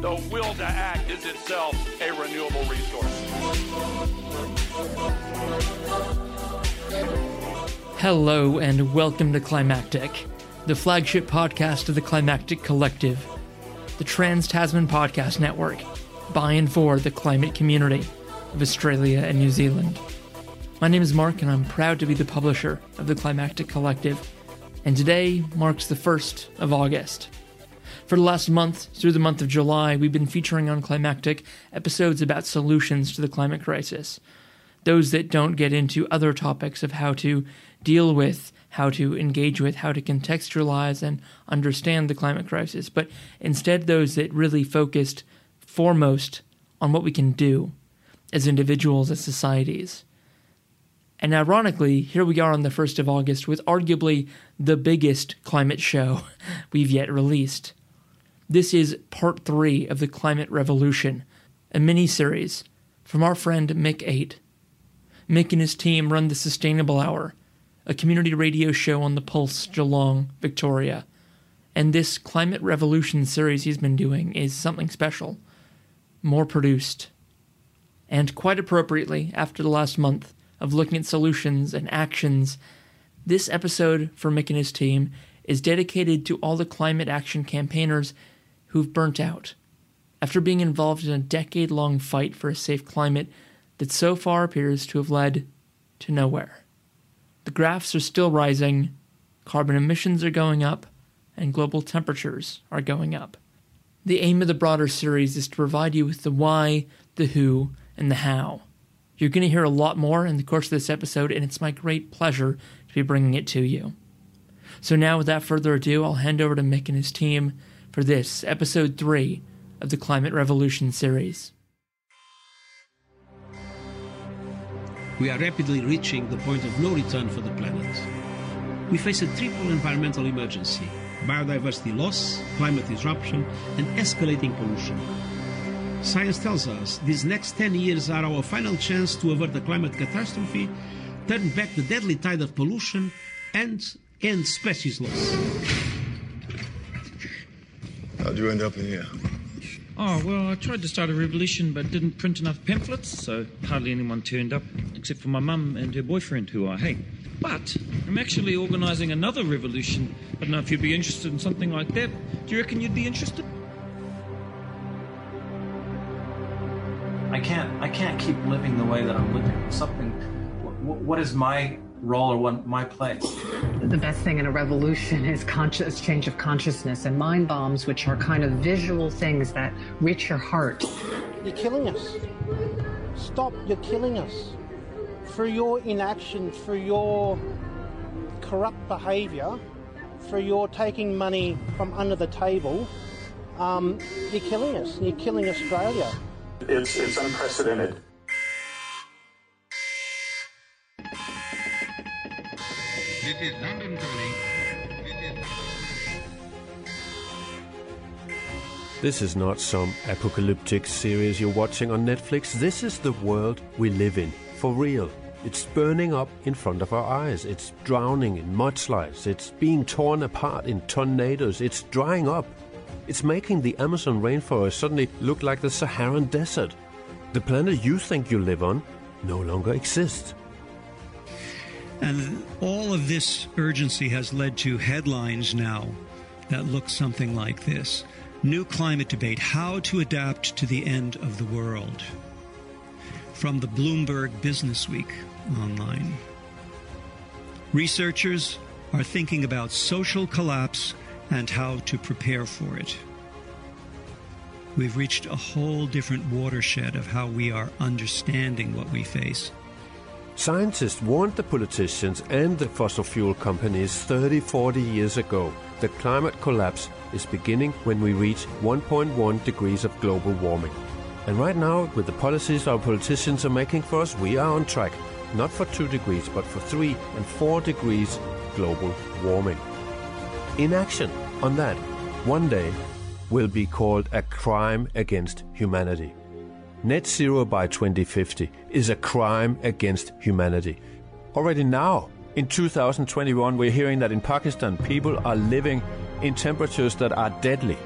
the will to act is itself a renewable resource. Hello, and welcome to Climactic, the flagship podcast of the Climactic Collective, the Trans Tasman Podcast Network, by and for the climate community of Australia and New Zealand. My name is Mark, and I'm proud to be the publisher of the Climactic Collective, and today marks the 1st of August. For the last month, through the month of July, we've been featuring on Climactic episodes about solutions to the climate crisis. Those that don't get into other topics of how to deal with, how to engage with, how to contextualize and understand the climate crisis, but instead those that really focused foremost on what we can do as individuals, as societies. And ironically, here we are on the 1st of August with arguably the biggest climate show we've yet released. This is part three of the Climate Revolution, a mini series from our friend Mik Aidt. Mick and his team run the Sustainable Hour, a community radio show on the Pulse, Geelong, Victoria. And this Climate Revolution series he's been doing is something special, more produced. And quite appropriately, after the last month of looking at solutions and actions, this episode for Mick and his team is dedicated to all the climate action campaigners who've burnt out after being involved in a decade long fight for a safe climate that so far appears to have led to nowhere. The graphs are still rising, carbon emissions are going up, and global temperatures are going up. The aim of the broader series is to provide you with the why, the who, and the how. You're going to hear a lot more in the course of this episode, and it's my great pleasure to be bringing it to you. So, now without further ado, I'll hand over to Mick and his team for this, episode 3 of the Climate Revolution series. We are rapidly reaching the point of no return for the planet. We face a triple environmental emergency biodiversity loss, climate disruption, and escalating pollution. Science tells us these next 10 years are our final chance to avert the climate catastrophe, turn back the deadly tide of pollution, and end species loss. How'd you end up in here? Oh, well, I tried to start a revolution but didn't print enough pamphlets, so hardly anyone turned up, except for my mum and her boyfriend, who I hate. But I'm actually organising another revolution. I don't know if you'd be interested in something like that. Do you reckon you'd be interested? I can't. I can't keep living the way that I'm living. Something. What, what is my role or what my place? The best thing in a revolution is conscious change of consciousness and mind bombs, which are kind of visual things that reach your heart. You're killing us. Stop! You're killing us. Through your inaction, through your corrupt behaviour, through your taking money from under the table, um, you're killing us. You're killing Australia. It's, it's unprecedented. This is London calling. This is not some apocalyptic series you're watching on Netflix. This is the world we live in, for real. It's burning up in front of our eyes. It's drowning in mudslides. It's being torn apart in tornadoes. It's drying up. It's making the Amazon rainforest suddenly look like the Saharan desert. The planet you think you live on no longer exists. And all of this urgency has led to headlines now that look something like this New climate debate How to adapt to the end of the world. From the Bloomberg Business Week online. Researchers are thinking about social collapse and how to prepare for it. We've reached a whole different watershed of how we are understanding what we face. Scientists warned the politicians and the fossil fuel companies 30, 40 years ago that climate collapse is beginning when we reach 1.1 degrees of global warming. And right now, with the policies our politicians are making for us, we are on track. Not for 2 degrees, but for 3 and 4 degrees global warming. Inaction on that one day will be called a crime against humanity. Net zero by 2050 is a crime against humanity. Already now, in 2021, we're hearing that in Pakistan, people are living in temperatures that are deadly.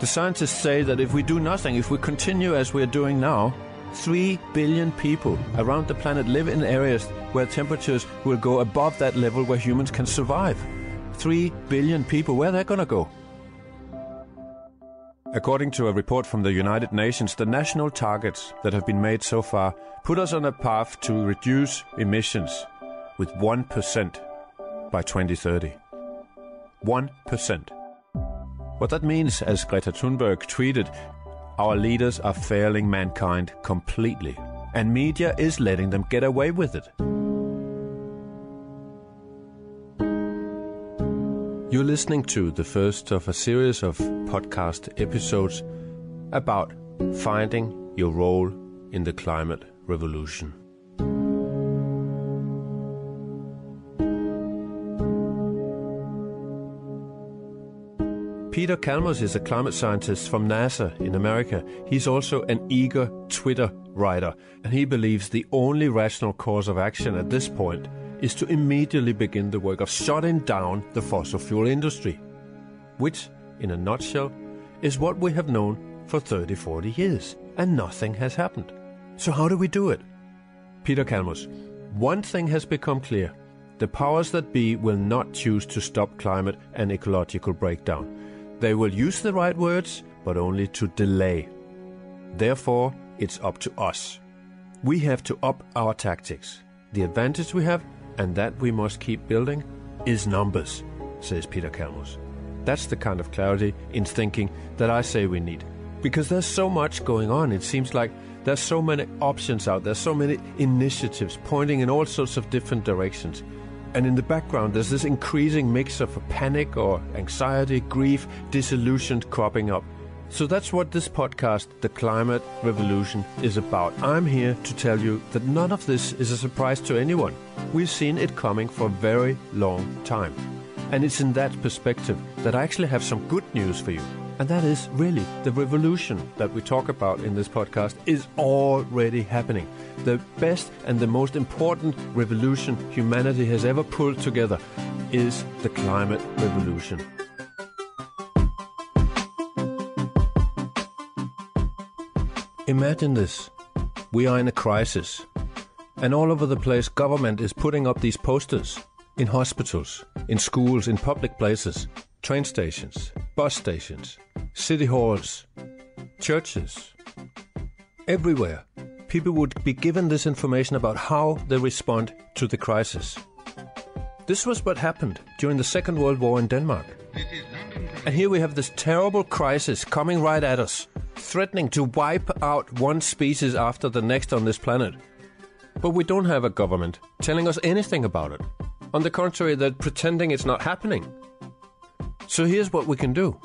The scientists say that if we do nothing, if we continue as we're doing now, 3 billion people around the planet live in areas where temperatures will go above that level where humans can survive. 3 billion people, where they're going to go? According to a report from the United Nations, the national targets that have been made so far put us on a path to reduce emissions with 1% by 2030. 1%. What that means, as Greta Thunberg tweeted, our leaders are failing mankind completely, and media is letting them get away with it. You're listening to the first of a series of podcast episodes about finding your role in the climate revolution. Peter Kalmus is a climate scientist from NASA in America. He's also an eager Twitter writer, and he believes the only rational course of action at this point is to immediately begin the work of shutting down the fossil fuel industry, which, in a nutshell, is what we have known for 30 40 years, and nothing has happened. So, how do we do it? Peter Kalmus, one thing has become clear the powers that be will not choose to stop climate and ecological breakdown. They will use the right words, but only to delay. Therefore, it's up to us. We have to up our tactics. The advantage we have, and that we must keep building, is numbers, says Peter Kalmus. That's the kind of clarity in thinking that I say we need. Because there's so much going on, it seems like there's so many options out there, so many initiatives pointing in all sorts of different directions. And in the background, there's this increasing mix of panic or anxiety, grief, disillusion cropping up. So that's what this podcast, The Climate Revolution, is about. I'm here to tell you that none of this is a surprise to anyone. We've seen it coming for a very long time. And it's in that perspective that I actually have some good news for you. And that is really the revolution that we talk about in this podcast is already happening. The best and the most important revolution humanity has ever pulled together is the climate revolution. Imagine this. We are in a crisis. And all over the place, government is putting up these posters in hospitals, in schools, in public places, train stations, bus stations, city halls, churches. Everywhere, people would be given this information about how they respond to the crisis. This was what happened during the Second World War in Denmark. And here we have this terrible crisis coming right at us, threatening to wipe out one species after the next on this planet. But we don't have a government telling us anything about it. On the contrary, they're pretending it's not happening. So here's what we can do.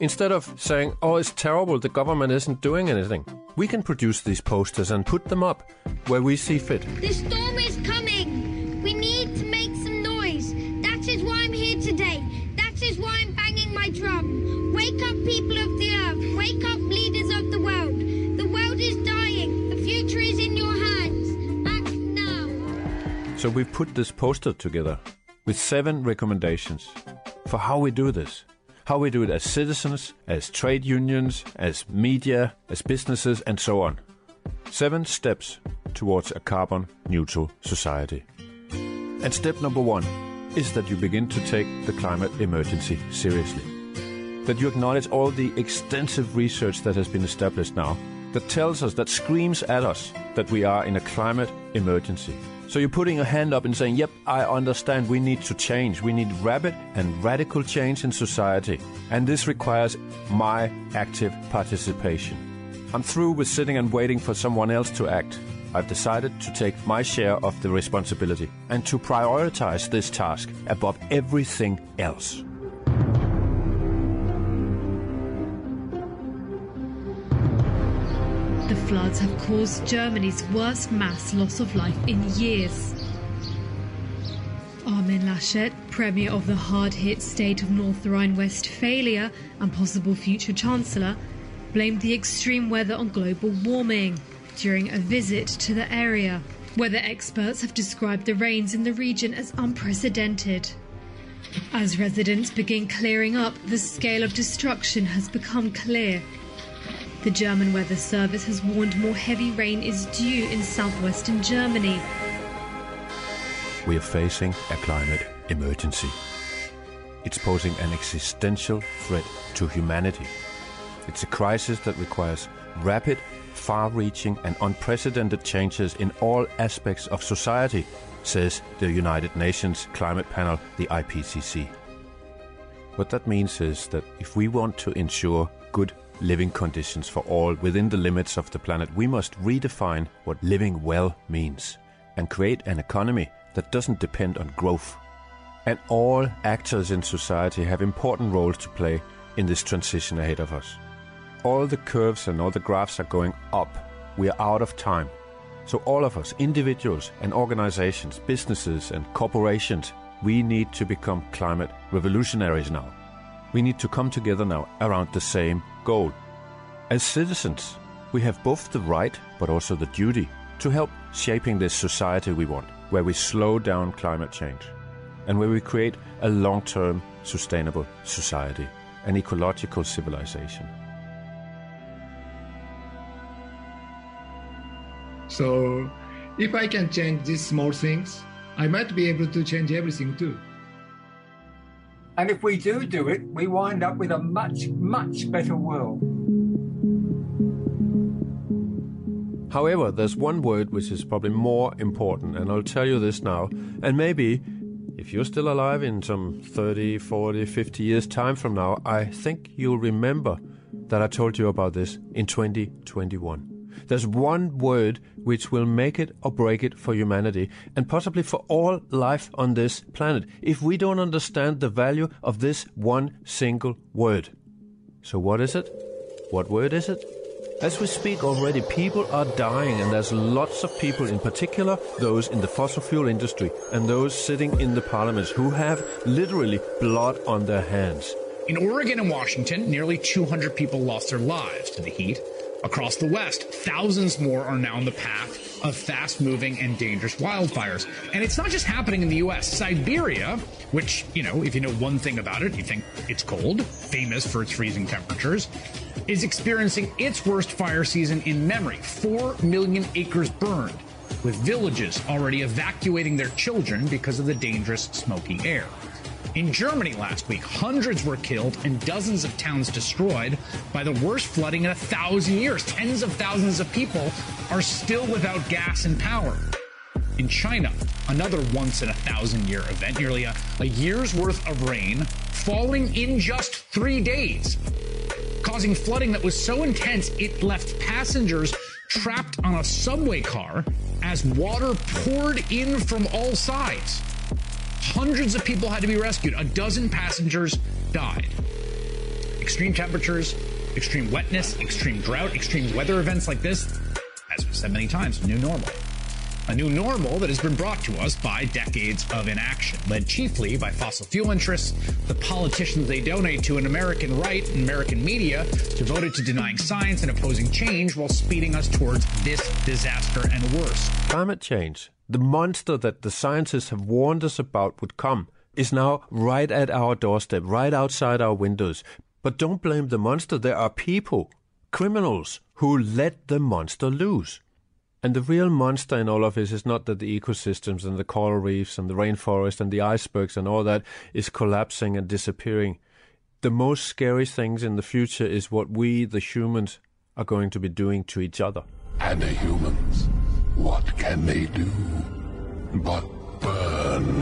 Instead of saying, oh, it's terrible, the government isn't doing anything, we can produce these posters and put them up where we see fit. The storm is coming. We need to make some noise. That is why I'm here today. That is why I'm banging my drum. Wake up, people So we put this poster together with seven recommendations for how we do this. How we do it as citizens, as trade unions, as media, as businesses, and so on. Seven steps towards a carbon neutral society. And step number one is that you begin to take the climate emergency seriously. That you acknowledge all the extensive research that has been established now that tells us, that screams at us, that we are in a climate emergency. So you're putting a hand up and saying, Yep, I understand we need to change. We need rapid and radical change in society. And this requires my active participation. I'm through with sitting and waiting for someone else to act. I've decided to take my share of the responsibility and to prioritize this task above everything else. Floods have caused Germany's worst mass loss of life in years. Armin Laschet, Premier of the hard hit state of North Rhine Westphalia and possible future Chancellor, blamed the extreme weather on global warming during a visit to the area. Weather experts have described the rains in the region as unprecedented. As residents begin clearing up, the scale of destruction has become clear. The German Weather Service has warned more heavy rain is due in southwestern Germany. We are facing a climate emergency. It's posing an existential threat to humanity. It's a crisis that requires rapid, far reaching, and unprecedented changes in all aspects of society, says the United Nations Climate Panel, the IPCC. What that means is that if we want to ensure good living conditions for all within the limits of the planet, we must redefine what living well means and create an economy that doesn't depend on growth. And all actors in society have important roles to play in this transition ahead of us. All the curves and all the graphs are going up. We are out of time. So, all of us, individuals and organizations, businesses and corporations, we need to become climate revolutionaries now. We need to come together now around the same goal. As citizens, we have both the right but also the duty to help shaping this society we want, where we slow down climate change and where we create a long term sustainable society, an ecological civilization. So, if I can change these small things, I might be able to change everything too. And if we do do it, we wind up with a much, much better world. However, there's one word which is probably more important, and I'll tell you this now. And maybe, if you're still alive in some 30, 40, 50 years' time from now, I think you'll remember that I told you about this in 2021. There's one word which will make it or break it for humanity, and possibly for all life on this planet, if we don't understand the value of this one single word. So, what is it? What word is it? As we speak already, people are dying, and there's lots of people, in particular those in the fossil fuel industry and those sitting in the parliaments, who have literally blood on their hands. In Oregon and Washington, nearly 200 people lost their lives to the heat. Across the West, thousands more are now in the path of fast moving and dangerous wildfires. And it's not just happening in the US. Siberia, which, you know, if you know one thing about it, you think it's cold, famous for its freezing temperatures, is experiencing its worst fire season in memory. Four million acres burned, with villages already evacuating their children because of the dangerous smoky air. In Germany last week, hundreds were killed and dozens of towns destroyed by the worst flooding in a thousand years. Tens of thousands of people are still without gas and power. In China, another once in a thousand year event, nearly a, a year's worth of rain falling in just three days, causing flooding that was so intense it left passengers trapped on a subway car as water poured in from all sides. Hundreds of people had to be rescued. A dozen passengers died. Extreme temperatures, extreme wetness, extreme drought, extreme weather events like this, as we've said many times, new normal. A new normal that has been brought to us by decades of inaction, led chiefly by fossil fuel interests, the politicians they donate to, an American right and American media devoted to denying science and opposing change while speeding us towards this disaster and worse. Climate change the monster that the scientists have warned us about would come is now right at our doorstep, right outside our windows. But don't blame the monster. There are people, criminals, who let the monster loose. And the real monster in all of this is not that the ecosystems and the coral reefs and the rainforest and the icebergs and all that is collapsing and disappearing. The most scary things in the future is what we, the humans, are going to be doing to each other. And the humans what can they do but burn?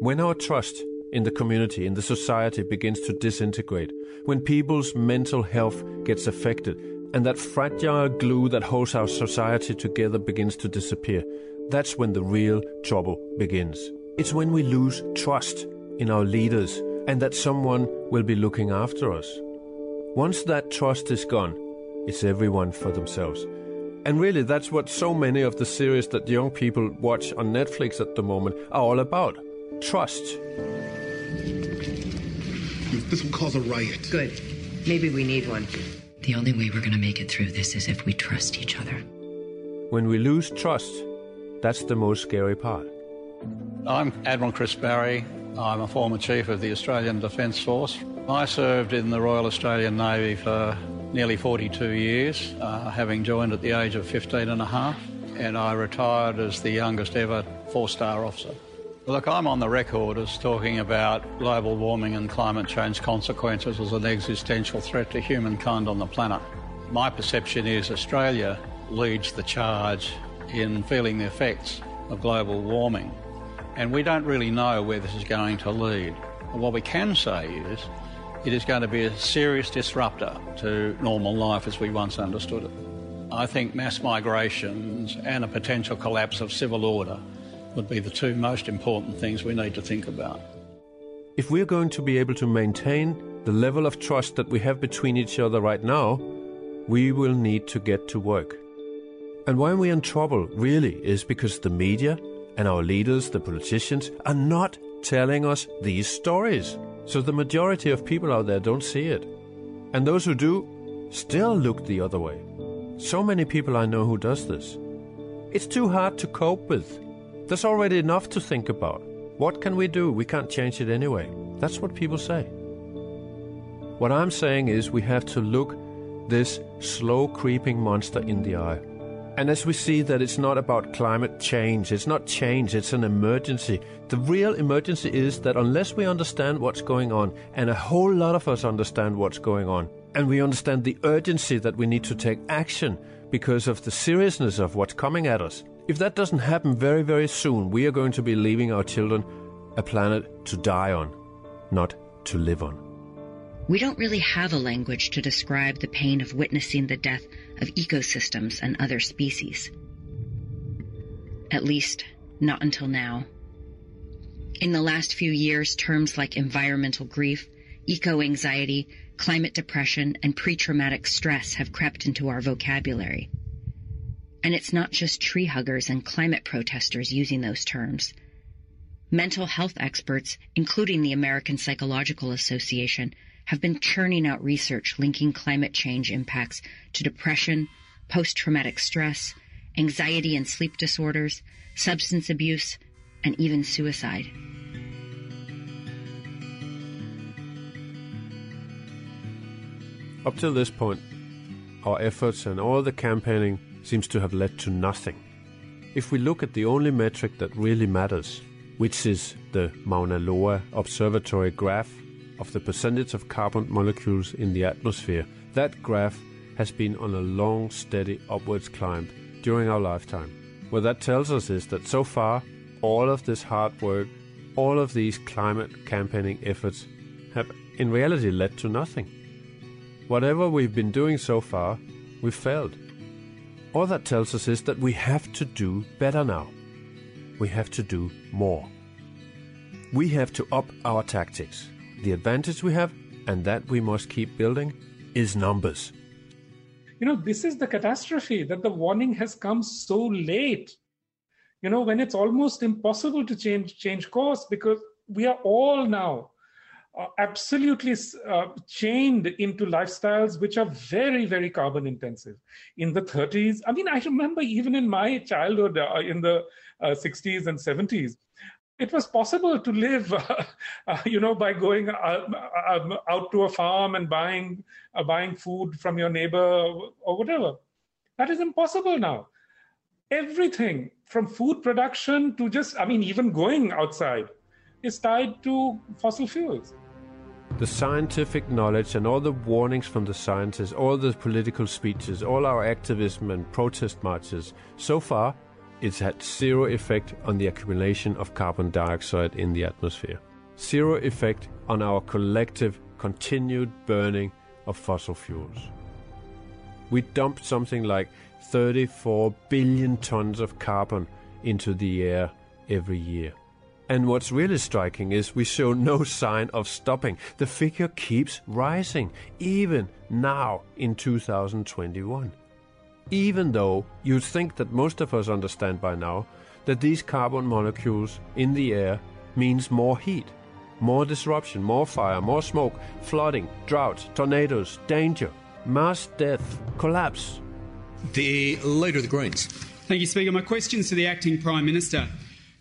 When our trust in the community, in the society begins to disintegrate, when people's mental health gets affected, and that fragile glue that holds our society together begins to disappear, that's when the real trouble begins. It's when we lose trust in our leaders, and that someone will be looking after us. Once that trust is gone, it's everyone for themselves. And really, that's what so many of the series that young people watch on Netflix at the moment are all about trust. This will cause a riot. Good. Maybe we need one. The only way we're going to make it through this is if we trust each other. When we lose trust, that's the most scary part. I'm Admiral Chris Barrie. I'm a former chief of the Australian Defence Force. I served in the Royal Australian Navy for nearly 42 years, uh, having joined at the age of 15 and a half, and I retired as the youngest ever four-star officer. Look, I'm on the record as talking about global warming and climate change consequences as an existential threat to humankind on the planet. My perception is Australia leads the charge in feeling the effects of global warming. And we don't really know where this is going to lead. What we can say is it is going to be a serious disruptor to normal life as we once understood it. I think mass migrations and a potential collapse of civil order would be the two most important things we need to think about. If we're going to be able to maintain the level of trust that we have between each other right now, we will need to get to work. And why we're in trouble, really, is because the media and our leaders, the politicians, are not telling us these stories. So the majority of people out there don't see it. And those who do still look the other way. So many people I know who does this. It's too hard to cope with. There's already enough to think about. What can we do? We can't change it anyway. That's what people say. What I'm saying is we have to look this slow creeping monster in the eye. And as we see that it's not about climate change, it's not change, it's an emergency. The real emergency is that unless we understand what's going on, and a whole lot of us understand what's going on, and we understand the urgency that we need to take action because of the seriousness of what's coming at us, if that doesn't happen very, very soon, we are going to be leaving our children a planet to die on, not to live on. We don't really have a language to describe the pain of witnessing the death of ecosystems and other species. At least, not until now. In the last few years, terms like environmental grief, eco anxiety, climate depression, and pre traumatic stress have crept into our vocabulary. And it's not just tree huggers and climate protesters using those terms. Mental health experts, including the American Psychological Association, have been churning out research linking climate change impacts to depression, post traumatic stress, anxiety and sleep disorders, substance abuse, and even suicide. Up till this point, our efforts and all the campaigning seems to have led to nothing. If we look at the only metric that really matters, which is the Mauna Loa Observatory graph of the percentage of carbon molecules in the atmosphere, that graph has been on a long, steady upwards climb during our lifetime. What that tells us is that so far, all of this hard work, all of these climate campaigning efforts have in reality led to nothing. Whatever we've been doing so far, we've failed. All that tells us is that we have to do better now. We have to do more. We have to up our tactics. The advantage we have, and that we must keep building, is numbers. You know, this is the catastrophe that the warning has come so late. You know, when it's almost impossible to change change course because we are all now uh, absolutely uh, chained into lifestyles which are very, very carbon intensive. In the 30s, I mean, I remember even in my childhood, uh, in the 60s uh, and 70s, it was possible to live, uh, you know, by going uh, um, out to a farm and buying buying food from your neighbor or whatever. That is impossible now. Everything from food production to just, I mean, even going outside is tied to fossil fuels. The scientific knowledge and all the warnings from the scientists, all the political speeches, all our activism and protest marches, so far, it's had zero effect on the accumulation of carbon dioxide in the atmosphere. Zero effect on our collective continued burning of fossil fuels. We dumped something like 34 billion tons of carbon into the air every year. And what's really striking is we show no sign of stopping. The figure keeps rising, even now in 2021. Even though you'd think that most of us understand by now that these carbon molecules in the air means more heat, more disruption, more fire, more smoke, flooding, droughts, tornadoes, danger, mass death, collapse. The Leader of the Greens. Thank you, Speaker. My question's to the Acting Prime Minister.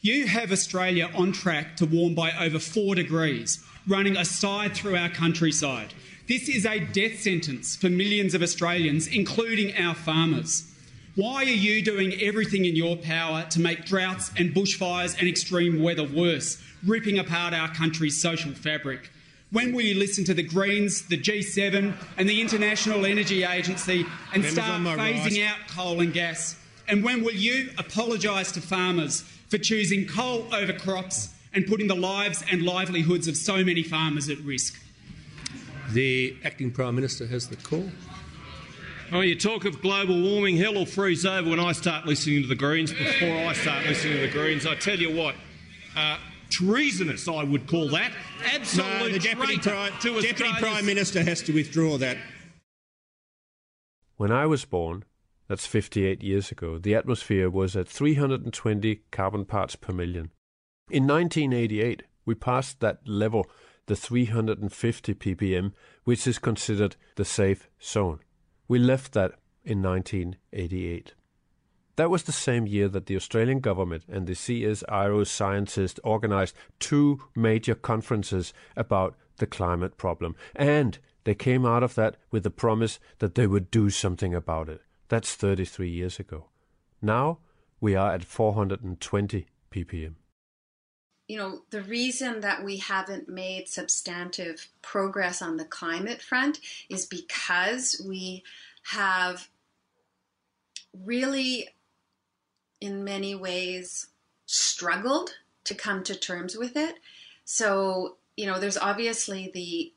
You have Australia on track to warm by over four degrees, running aside through our countryside. This is a death sentence for millions of Australians, including our farmers. Why are you doing everything in your power to make droughts and bushfires and extreme weather worse, ripping apart our country's social fabric? When will you listen to the Greens, the G7, and the International Energy Agency and Members start phasing right. out coal and gas? And when will you apologise to farmers for choosing coal over crops and putting the lives and livelihoods of so many farmers at risk? The Acting Prime Minister has the call. Oh, you talk of global warming, hell will freeze over when I start listening to the Greens. Before I start listening to the Greens, I tell you what, uh, treasonous I would call that. Absolute No, the Deputy, traitor Prime, to Deputy Prime Minister has to withdraw that. When I was born, that's 58 years ago, the atmosphere was at 320 carbon parts per million. In 1988, we passed that level, the 350 ppm, which is considered the safe zone. We left that in 1988. That was the same year that the Australian government and the CSIRO scientists organized two major conferences about the climate problem. And they came out of that with the promise that they would do something about it. That's 33 years ago. Now we are at 420 ppm. you know, the reason that we haven't made substantive progress on the climate front is because we have really, in many ways, struggled to come to terms with it. So, you know, there's obviously the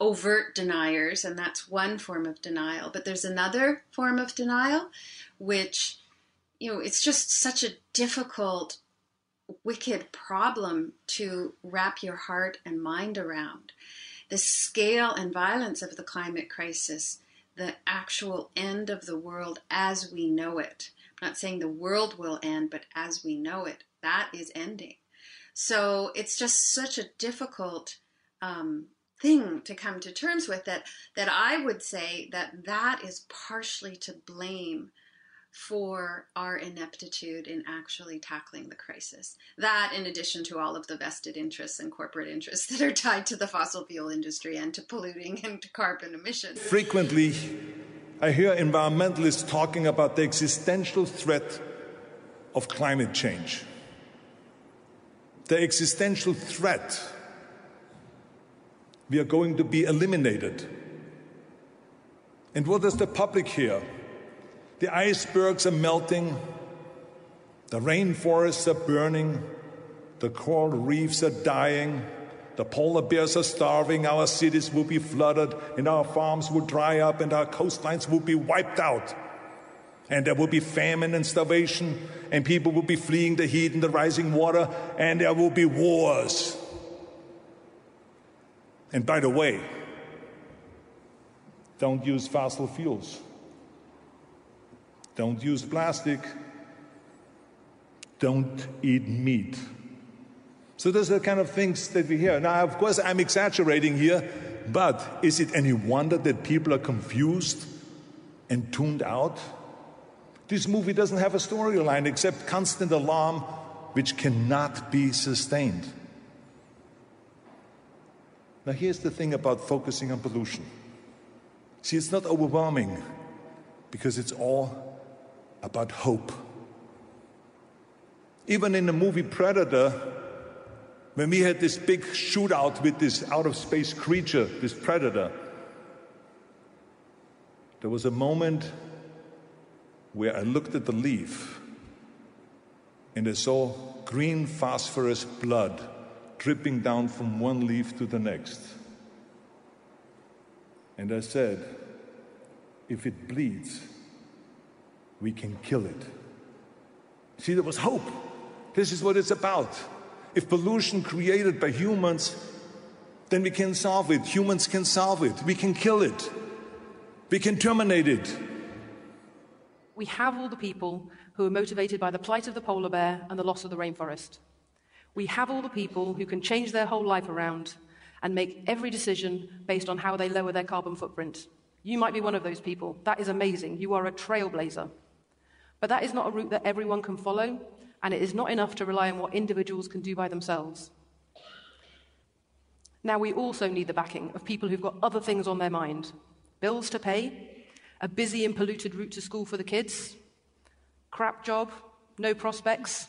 overt deniers, and that's one form of denial, but there's another form of denial, which, you know, it's just such a difficult wicked problem to wrap your heart and mind around. The scale and violence of the climate crisis, the actual end of the world as we know it. I'm not saying the world will end, but as we know it, that is ending. So it's just such a difficult um, thing to come to terms with that that I would say that that is partially to blame for our ineptitude in actually tackling the crisis. That, in addition to all of the vested interests and corporate interests that are tied to the fossil fuel industry and to polluting and to carbon emissions. Frequently, I hear environmentalists talking about the existential threat of climate change. The existential threat. We are going to be eliminated. And what does the public hear? The icebergs are melting, the rainforests are burning, the coral reefs are dying, the polar bears are starving, our cities will be flooded, and our farms will dry up, and our coastlines will be wiped out. And there will be famine and starvation, and people will be fleeing the heat and the rising water, and there will be wars. And by the way, don't use fossil fuels. Don't use plastic. Don't eat meat. So those are the kind of things that we hear. Now, of course, I'm exaggerating here, but is it any wonder that people are confused and tuned out? This movie doesn't have a storyline except constant alarm, which cannot be sustained. Now, here's the thing about focusing on pollution. See, it's not overwhelming because it's all about hope. Even in the movie Predator, when we had this big shootout with this out of space creature, this predator, there was a moment where I looked at the leaf and I saw green phosphorus blood dripping down from one leaf to the next. And I said, if it bleeds, we can kill it. See, there was hope. This is what it's about. If pollution created by humans, then we can solve it. Humans can solve it. We can kill it. We can terminate it. We have all the people who are motivated by the plight of the polar bear and the loss of the rainforest. We have all the people who can change their whole life around and make every decision based on how they lower their carbon footprint. You might be one of those people. That is amazing. You are a trailblazer. But that is not a route that everyone can follow, and it is not enough to rely on what individuals can do by themselves. Now, we also need the backing of people who've got other things on their mind bills to pay, a busy and polluted route to school for the kids, crap job, no prospects,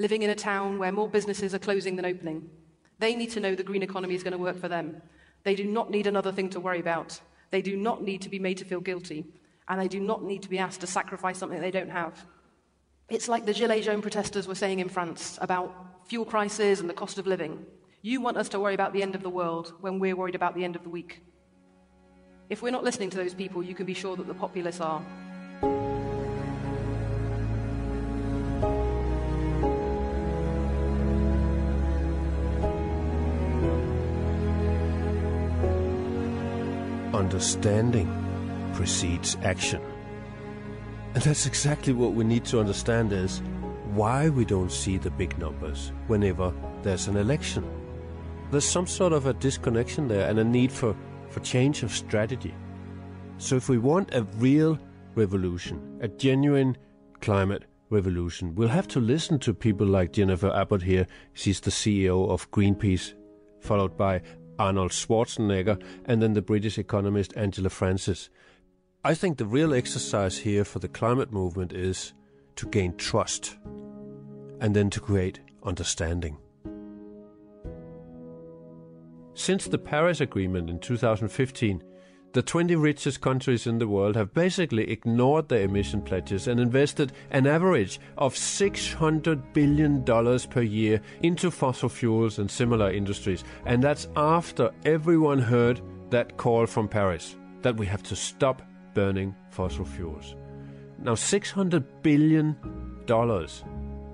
living in a town where more businesses are closing than opening. They need to know the green economy is going to work for them. They do not need another thing to worry about. They do not need to be made to feel guilty. And they do not need to be asked to sacrifice something they don't have. It's like the Gilets Jaunes protesters were saying in France about fuel prices and the cost of living. You want us to worry about the end of the world when we're worried about the end of the week. If we're not listening to those people, you can be sure that the populace are. Understanding precedes action. And that's exactly what we need to understand is why we don't see the big numbers whenever there's an election. There's some sort of a disconnection there and a need for, for change of strategy. So, if we want a real revolution, a genuine climate revolution, we'll have to listen to people like Jennifer Abbott here. She's the CEO of Greenpeace, followed by Arnold Schwarzenegger, and then the British economist Angela Francis. I think the real exercise here for the climate movement is to gain trust and then to create understanding. Since the Paris Agreement in 2015, the 20 richest countries in the world have basically ignored their emission pledges and invested an average of $600 billion per year into fossil fuels and similar industries. And that's after everyone heard that call from Paris that we have to stop burning fossil fuels. Now, $600 billion,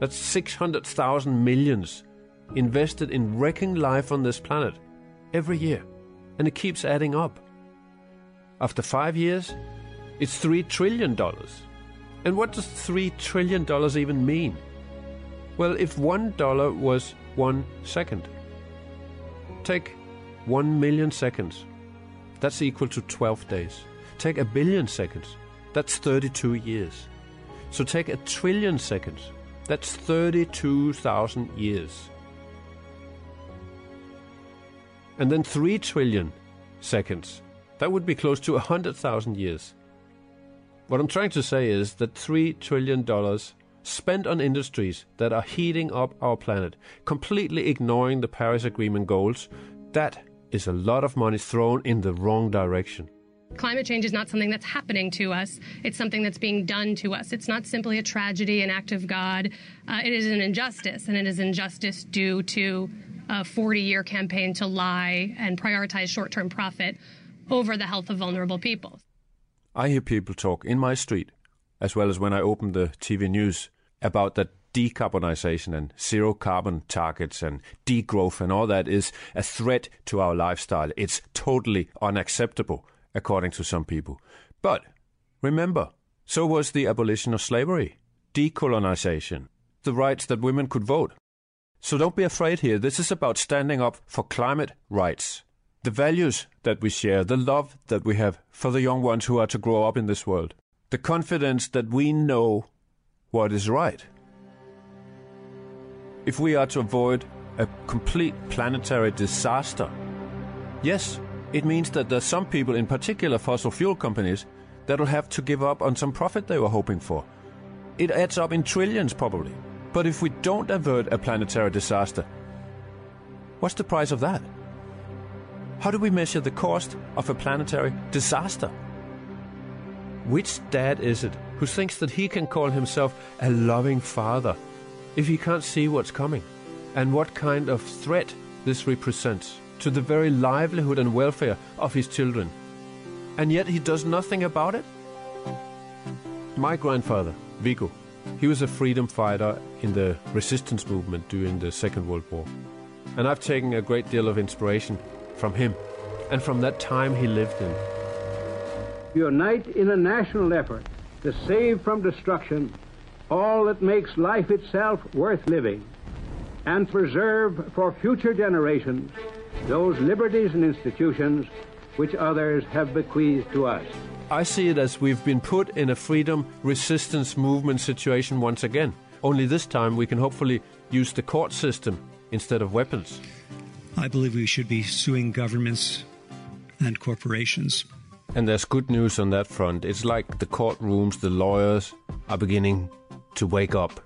that's 600,000 millions invested in wrecking life on this planet every year, and it keeps adding up. After five years, it's $3 trillion. And what does $3 trillion even mean? Well, if $1 was one second, take 1 million seconds, that's equal to 12 days. Take a billion seconds, that's 32 years. So take a trillion seconds, that's 32,000 years. And then 3 trillion seconds. That would be close to 100,000 years. What I'm trying to say is that $3 trillion spent on industries that are heating up our planet, completely ignoring the Paris Agreement goals, that is a lot of money thrown in the wrong direction. Climate change is not something that's happening to us. It's something that's being done to us. It's not simply a tragedy, an act of God. Uh, it is an injustice, and it is injustice due to a 40 year campaign to lie and prioritize short term profit over the health of vulnerable people. I hear people talk in my street, as well as when I open the TV news, about that decarbonization and zero carbon targets and degrowth and all that is a threat to our lifestyle. It's totally unacceptable, according to some people. But remember, so was the abolition of slavery, decolonization, the rights that women could vote. So don't be afraid here. This is about standing up for climate rights, the values that we share, the love that we have for the young ones who are to grow up in this world, the confidence that we know what is right. If we are to avoid a complete planetary disaster, yes, it means that there are some people, in particular fossil fuel companies, that will have to give up on some profit they were hoping for. It adds up in trillions, probably. But if we don't avert a planetary disaster, what's the price of that? How do we measure the cost of a planetary disaster? Which dad is it who thinks that he can call himself a loving father if he can't see what's coming and what kind of threat this represents to the very livelihood and welfare of his children? And yet he does nothing about it? My grandfather, Viggo, He was a freedom fighter in the resistance movement during the Second World War. And I've taken a great deal of inspiration from him and from that time he lived in. Unite in a national effort to save from destruction all that makes life itself worth living and preserve for future generations those liberties and institutions which others have bequeathed to us. I see it as we've been put in a freedom resistance movement situation once again. Only this time we can hopefully use the court system instead of weapons. I believe we should be suing governments and corporations. And there's good news on that front. It's like the courtrooms, the lawyers are beginning to wake up.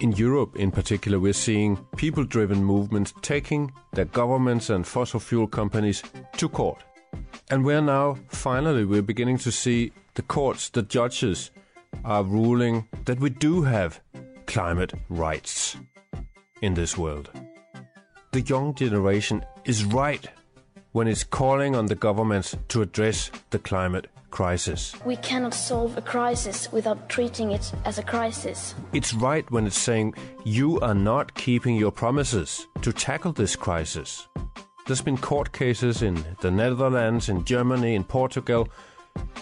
In Europe, in particular, we're seeing people driven movements taking their governments and fossil fuel companies to court. And we're now, finally, we're beginning to see the courts, the judges are ruling that we do have climate rights in this world. The young generation is right when it's calling on the governments to address the climate crisis. We cannot solve a crisis without treating it as a crisis. It's right when it's saying you are not keeping your promises to tackle this crisis. There's been court cases in the Netherlands, in Germany, in Portugal.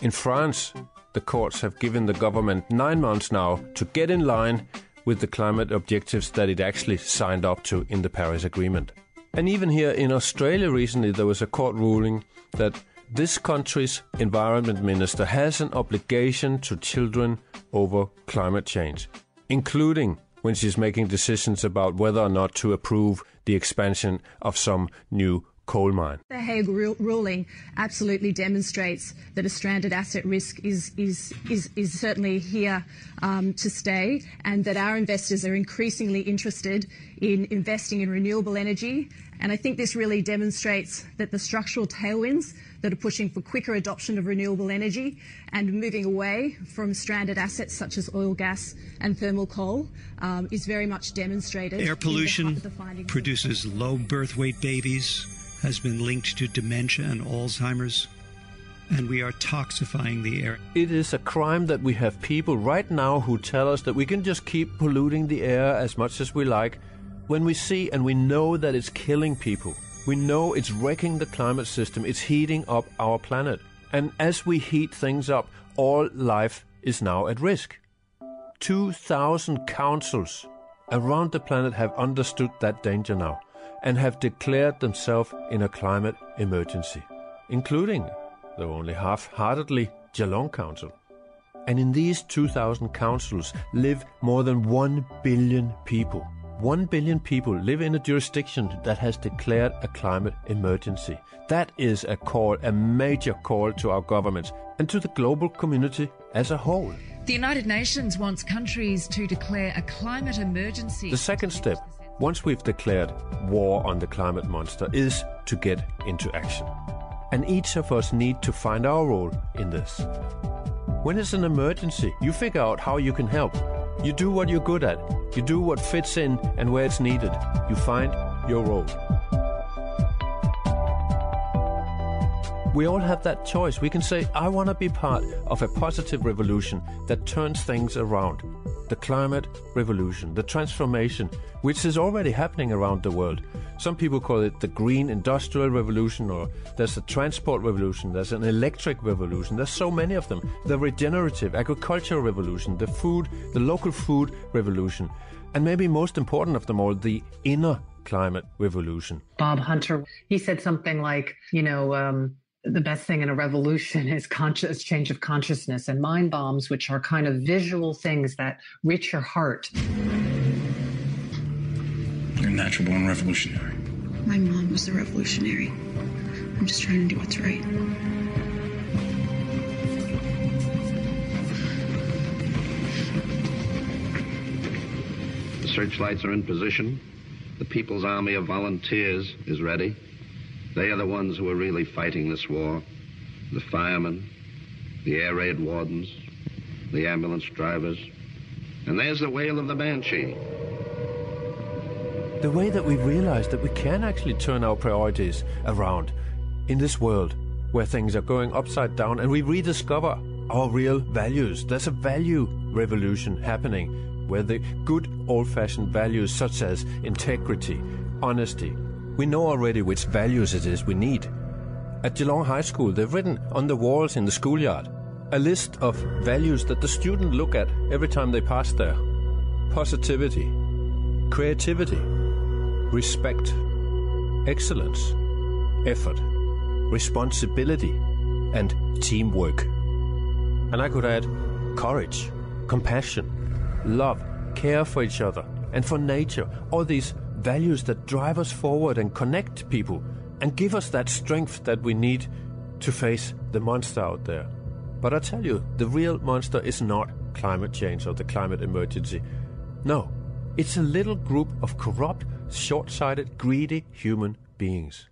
In France, the courts have given the government nine months now to get in line with the climate objectives that it actually signed up to in the Paris Agreement. And even here in Australia recently, there was a court ruling that this country's environment minister has an obligation to children over climate change, including when she's making decisions about whether or not to approve the expansion of some new coal mine. The Hague ruling absolutely demonstrates that a stranded asset risk is, is, is, is certainly here um, to stay and that our investors are increasingly interested in investing in renewable energy. And I think this really demonstrates that the structural tailwinds that are pushing for quicker adoption of renewable energy and moving away from stranded assets such as oil, gas, and thermal coal um, is very much demonstrated. Air pollution the, the produces low birth weight babies, has been linked to dementia and Alzheimer's. And we are toxifying the air. It is a crime that we have people right now who tell us that we can just keep polluting the air as much as we like when we see and we know that it's killing people. We know it's wrecking the climate system, it's heating up our planet. And as we heat things up, all life is now at risk. 2,000 councils around the planet have understood that danger now and have declared themselves in a climate emergency, including, though only half heartedly, Geelong Council. And in these 2,000 councils live more than 1 billion people. 1 billion people live in a jurisdiction that has declared a climate emergency. That is a call, a major call to our governments and to the global community as a whole. The United Nations wants countries to declare a climate emergency. The second step, once we've declared war on the climate monster, is to get into action. And each of us need to find our role in this. When it's an emergency, you figure out how you can help. You do what you're good at. You do what fits in and where it's needed. You find your role. We all have that choice. We can say, I want to be part of a positive revolution that turns things around. The climate revolution, the transformation, which is already happening around the world. Some people call it the green industrial revolution, or there's a transport revolution, there's an electric revolution, there's so many of them. The regenerative agricultural revolution, the food, the local food revolution, and maybe most important of them all, the inner climate revolution. Bob Hunter, he said something like, you know, um, the best thing in a revolution is conscious change of consciousness and mind bombs, which are kind of visual things that reach your heart. You're a natural born revolutionary. My mom was a revolutionary. I'm just trying to do what's right. The searchlights are in position. The People's Army of Volunteers is ready. They are the ones who are really fighting this war. The firemen, the air raid wardens, the ambulance drivers. And there's the wail of the banshee. The way that we realize that we can actually turn our priorities around in this world where things are going upside down and we rediscover our real values. There's a value revolution happening where the good old fashioned values such as integrity, honesty, we know already which values it is we need. At Geelong High School, they've written on the walls in the schoolyard a list of values that the student look at every time they pass there positivity, creativity, respect, excellence, effort, responsibility, and teamwork. And I could add courage, compassion, love, care for each other, and for nature. All these values that drive us forward and connect people and give us that strength that we need to face the monster out there. But I tell you, the real monster is not climate change or the climate emergency. No, it's a little group of corrupt, short sighted, greedy human beings.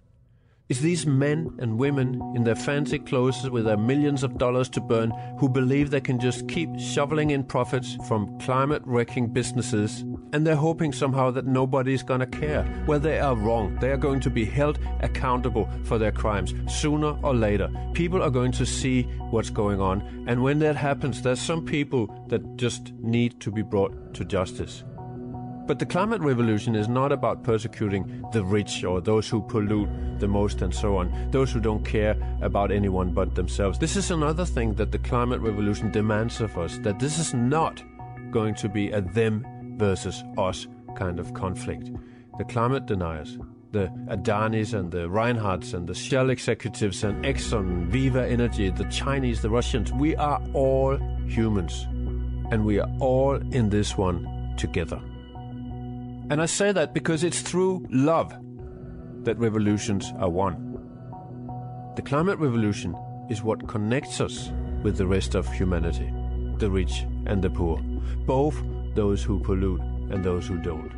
It's these men and women in their fancy clothes with their millions of dollars to burn who believe they can just keep shoveling in profits from climate wrecking businesses and they're hoping somehow that nobody's gonna care. Well, they are wrong. They are going to be held accountable for their crimes sooner or later. People are going to see what's going on, and when that happens, there's some people that just need to be brought to justice. But the climate revolution is not about persecuting the rich or those who pollute the most and so on, those who don't care about anyone but themselves. This is another thing that the climate revolution demands of us that this is not going to be a them versus us kind of conflict. The climate deniers, the Adanis and the Rineharts and the Shell executives and Exxon, Viva Energy, the Chinese, the Russians, we are all humans. And we are all in this one together. And I say that because it's through love that revolutions are won. The climate revolution is what connects us with the rest of humanity, the rich and the poor, both those who pollute and those who don't.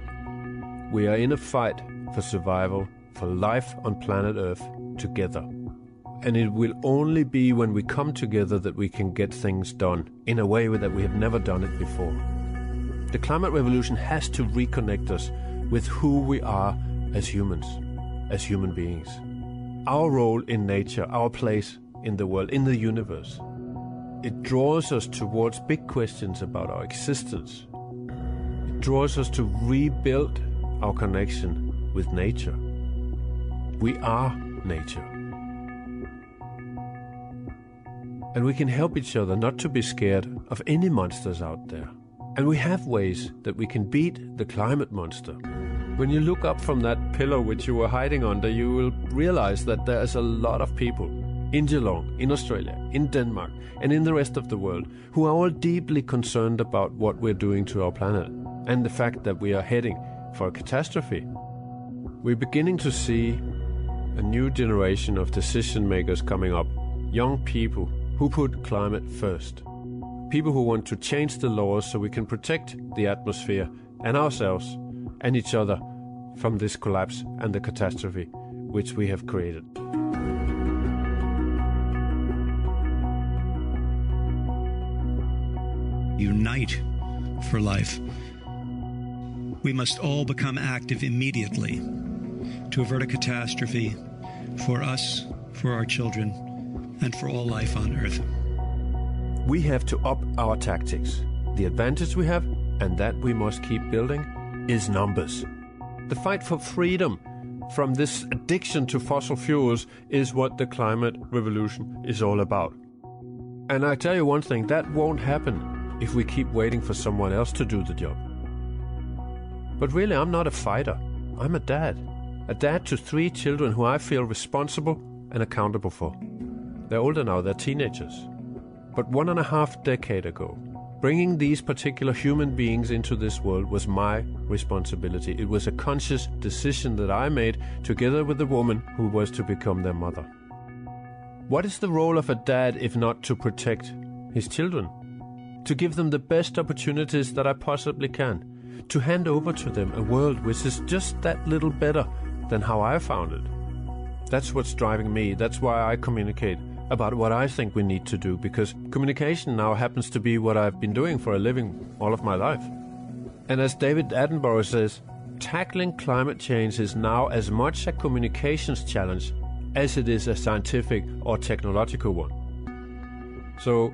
We are in a fight for survival, for life on planet Earth together. And it will only be when we come together that we can get things done in a way that we have never done it before. The climate revolution has to reconnect us with who we are as humans, as human beings. Our role in nature, our place in the world, in the universe. It draws us towards big questions about our existence. It draws us to rebuild our connection with nature. We are nature. And we can help each other not to be scared of any monsters out there. And we have ways that we can beat the climate monster. When you look up from that pillow which you were hiding under, you will realize that there is a lot of people in Geelong, in Australia, in Denmark, and in the rest of the world who are all deeply concerned about what we're doing to our planet and the fact that we are heading for a catastrophe. We're beginning to see a new generation of decision makers coming up, young people who put climate first people who want to change the laws so we can protect the atmosphere and ourselves and each other from this collapse and the catastrophe which we have created. Unite for life. We must all become active immediately to avert a catastrophe for us, for our children, and for all life on Earth we have to up our tactics. The advantage we have, and that we must keep building, is numbers. The fight for freedom from this addiction to fossil fuels is what the climate revolution is all about. And I tell you one thing that won't happen if we keep waiting for someone else to do the job. But really, I'm not a fighter. I'm a dad. A dad to three children who I feel responsible and accountable for. They're older now, they're teenagers. But one and a half decade ago, bringing these particular human beings into this world was my responsibility. It was a conscious decision that I made together with the woman who was to become their mother. What is the role of a dad if not to protect his children? To give them the best opportunities that I possibly can. To hand over to them a world which is just that little better than how I found it. That's what's driving me. That's why I communicate about what I think we need to do because communication now happens to be what I've been doing for a living all of my life. And as David Attenborough says, tackling climate change is now as much a communications challenge as it is a scientific or technological one. So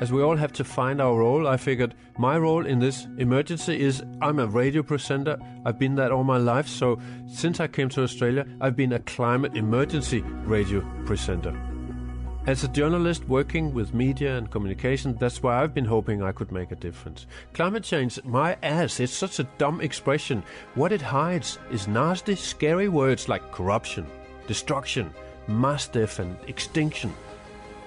As we all have to find our role, I figured my role in this emergency is I'm a radio presenter. I've been that all my life. So since I came to Australia, I've been a climate emergency radio presenter. As a journalist working with media and communication, that's why I've been hoping I could make a difference. Climate change, my ass, it's such a dumb expression. What it hides is nasty, scary words like corruption, destruction, mass death, and extinction.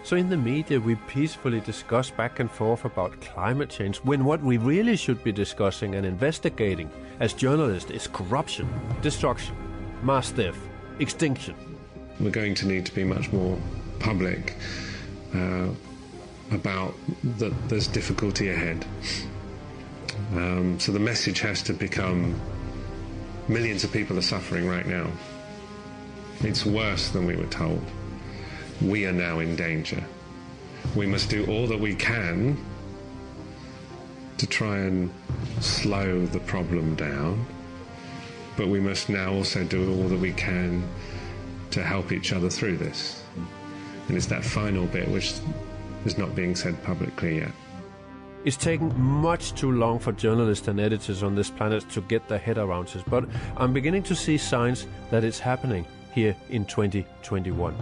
So in the media, we peacefully discuss back and forth about climate change when what we really should be discussing and investigating as journalists is corruption, destruction, mass death, extinction. We're going to need to be much more public uh, about that there's difficulty ahead. Um, so the message has to become millions of people are suffering right now. It's worse than we were told we are now in danger. We must do all that we can to try and slow the problem down, but we must now also do all that we can to help each other through this. And it's that final bit which is not being said publicly yet. It's taken much too long for journalists and editors on this planet to get their head around this, but I'm beginning to see signs that it's happening here in 2021.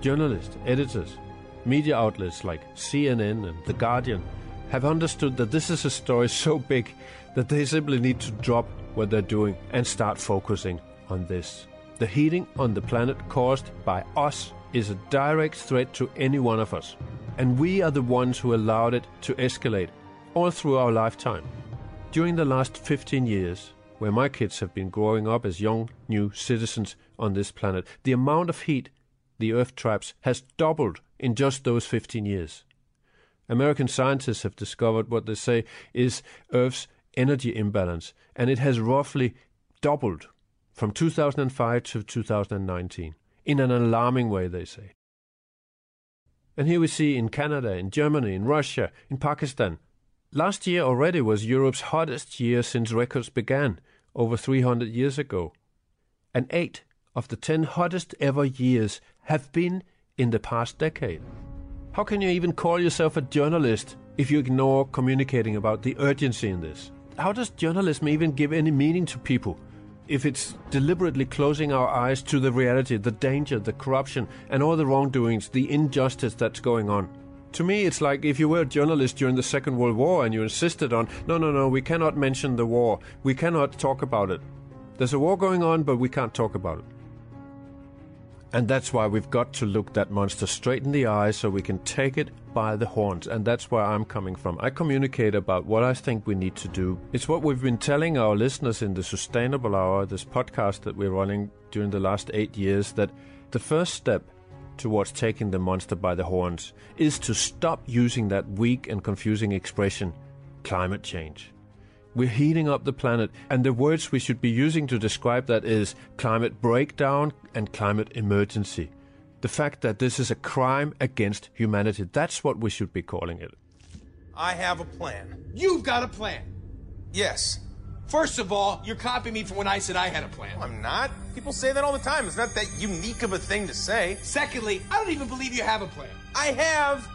Journalists, editors, media outlets like CNN and The Guardian have understood that this is a story so big that they simply need to drop what they're doing and start focusing on this. The heating on the planet caused by us is a direct threat to any one of us, and we are the ones who allowed it to escalate all through our lifetime. During the last 15 years, where my kids have been growing up as young new citizens on this planet, the amount of heat the Earth traps has doubled in just those 15 years. American scientists have discovered what they say is Earth's energy imbalance, and it has roughly doubled from 2005 to 2019 in an alarming way, they say. And here we see in Canada, in Germany, in Russia, in Pakistan. Last year already was Europe's hottest year since records began, over 300 years ago. And eight of the 10 hottest ever years have been in the past decade. How can you even call yourself a journalist if you ignore communicating about the urgency in this? How does journalism even give any meaning to people if it's deliberately closing our eyes to the reality, the danger, the corruption, and all the wrongdoings, the injustice that's going on? To me, it's like if you were a journalist during the Second World War and you insisted on, no, no, no, we cannot mention the war, we cannot talk about it. There's a war going on, but we can't talk about it. And that's why we've got to look that monster straight in the eye so we can take it by the horns. And that's where I'm coming from. I communicate about what I think we need to do. It's what we've been telling our listeners in the Sustainable Hour, this podcast that we're running during the last eight years, that the first step towards taking the monster by the horns is to stop using that weak and confusing expression, climate change. We're heating up the planet, and the words we should be using to describe that is climate breakdown and climate emergency. The fact that this is a crime against humanity, that's what we should be calling it. I have a plan. You've got a plan. Yes. First of all, you're copying me from when I said I had a plan. No, I'm not. People say that all the time. It's not that unique of a thing to say. Secondly, I don't even believe you have a plan. I have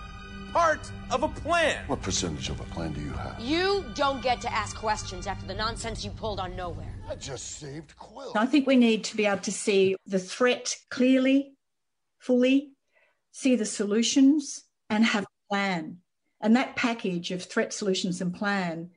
part of a plan. What percentage of a plan do you have? You don't get to ask questions after the nonsense you pulled on Knowhere. I just saved Quill. I think we need to be able to see the threat clearly, fully, see the solutions, and have a plan. And that package of threat solutions and plan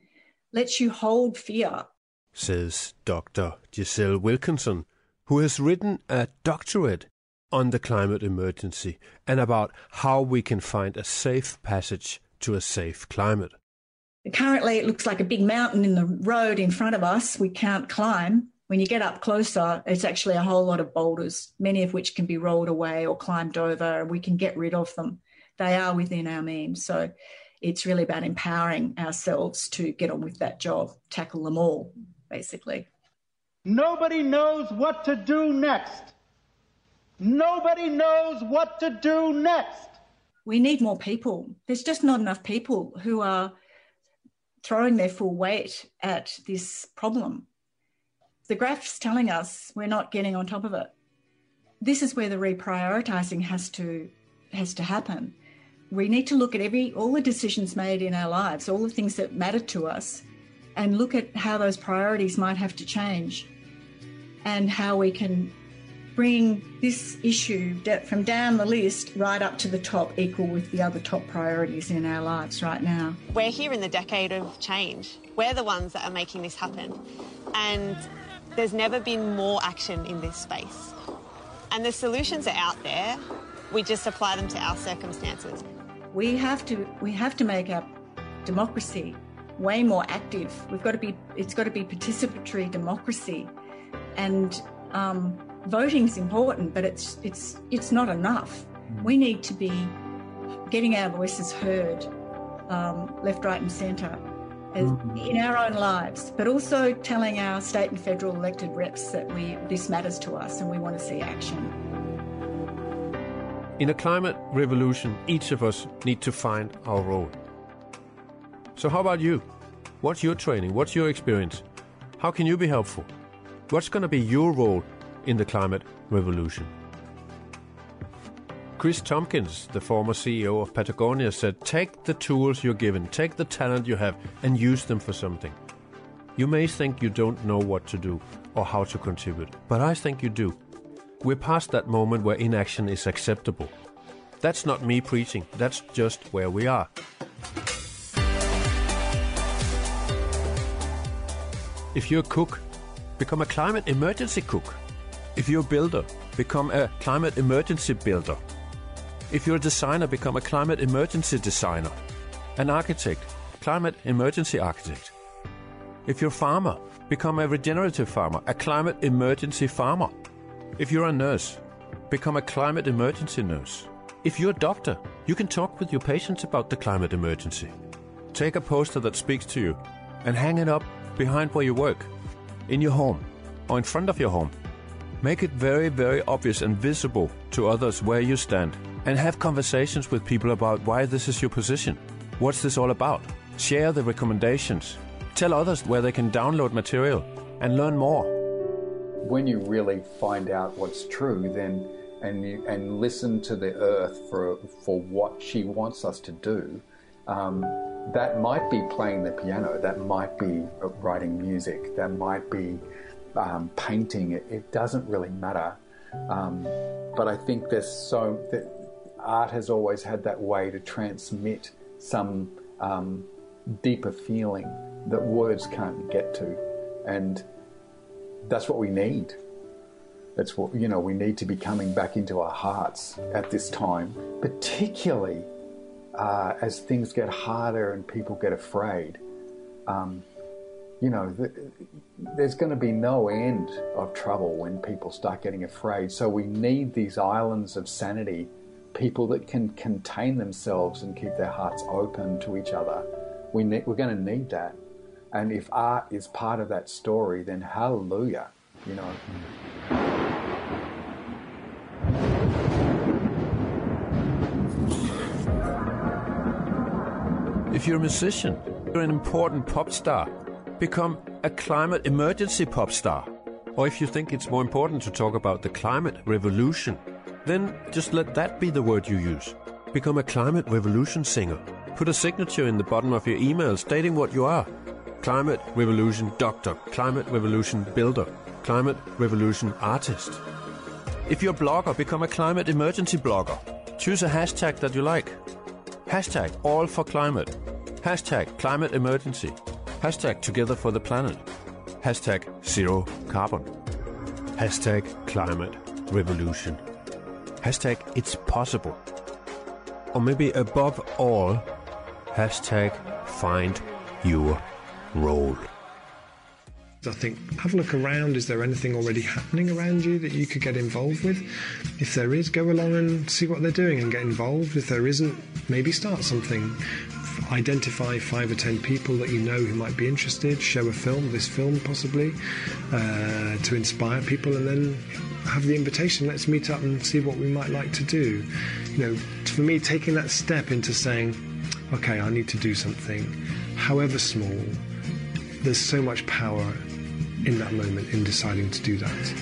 lets you hold fear. Says Dr. Giselle Wilkinson, who has written a doctorate on the climate emergency and about how we can find a safe passage to a safe climate. Currently, it looks like a big mountain in the road in front of us we can't climb. When you get up closer, it's actually a whole lot of boulders, many of which can be rolled away or climbed over, and we can get rid of them. They are within our means. So it's really about empowering ourselves to get on with that job, tackle them all, basically. Nobody knows what to do next. Nobody knows what to do next. We need more people. There's just not enough people who are throwing their full weight at this problem. The graph's telling us we're not getting on top of it. This is where the reprioritizing has to has to happen. we need to look at every all the decisions made in our lives, all the things that matter to us, and look at how those priorities might have to change, and how we can bring this issue from down the list right up to the top, equal with the other top priorities in our lives right now. We're here in the decade of change. We're the ones that are making this happen, and there's never been more action in this space. And the solutions are out there. We just apply them to our circumstances. We have to we have to make our democracy way more active. We've got to be it's got to be participatory democracy, and um, voting is important, but it's it's it's not enough. We need to be getting our voices heard, um, left, right, and centre. In our own lives, but also telling our state and federal elected reps that we this matters to us and we want to see action. In a climate revolution, each of us need to find our role. So how about you? What's your training? What's your experience? How can you be helpful? What's going to be your role in the climate revolution? Kris Tompkins, the former CEO of Patagonia, said, Take the tools you're given, take the talent you have, and use them for something. You may think you don't know what to do or how to contribute, but I think you do. We're past that moment where inaction is acceptable. That's not me preaching, that's just where we are. If you're a cook, become a climate emergency cook. If you're a builder, become a climate emergency builder. If you're a designer, become a climate emergency designer. An architect, climate emergency architect. If you're a farmer, become a regenerative farmer, a climate emergency farmer. If you're a nurse, become a climate emergency nurse. If you're a doctor, you can talk with your patients about the climate emergency. Take a poster that speaks to you and hang it up behind where you work, in your home, or in front of your home. Make it very, very obvious and visible to others where you stand, and have conversations with people about why this is your position. What's this all about? Share the recommendations. Tell others where they can download material and learn more. When you really find out what's true, then and you, and listen to the earth for for what she wants us to do, um, that might be playing the piano, that might be writing music, that might be um, painting. It, it, doesn't really matter. Um, but I think there's so that art has always had that way to transmit some um, deeper feeling that words can't get to, and that's what we need. That's what you know. We need to be coming back into our hearts at this time, particularly uh, as things get harder and people get afraid, um, you know, th- there's going to be no end of trouble when people start getting afraid. So we need these islands of sanity, people that can contain themselves and keep their hearts open to each other. We we're going to need that. And if art is part of that story, then hallelujah, you know. If you're a musician, you're an important pop star, become a climate emergency pop star. Or if you think it's more important to talk about the climate revolution, then just let that be the word you use. Become a climate revolution singer. Put a signature in the bottom of your email stating what you are. Climate revolution doctor, climate revolution builder, climate revolution artist. If you're a blogger, become a climate emergency blogger. Choose a hashtag that you like. Hashtag all for climate. Hashtag climate emergency. Hashtag together for the planet. Hashtag zero carbon. Hashtag climate revolution. Hashtag it's possible. Or maybe above all, hashtag find your role. I think have a look around. Is there anything already happening around you that you could get involved with? If there is, go along and see what they're doing and get involved. If there isn't, maybe start something. Identify five or ten people that you know who might be interested. Show a film, this film possibly, uh, to inspire people, and then have the invitation. Let's meet up and see what we might like to do. You know, for me, taking that step into saying, okay, I need to do something, however small. There's so much power in that moment in deciding to do that.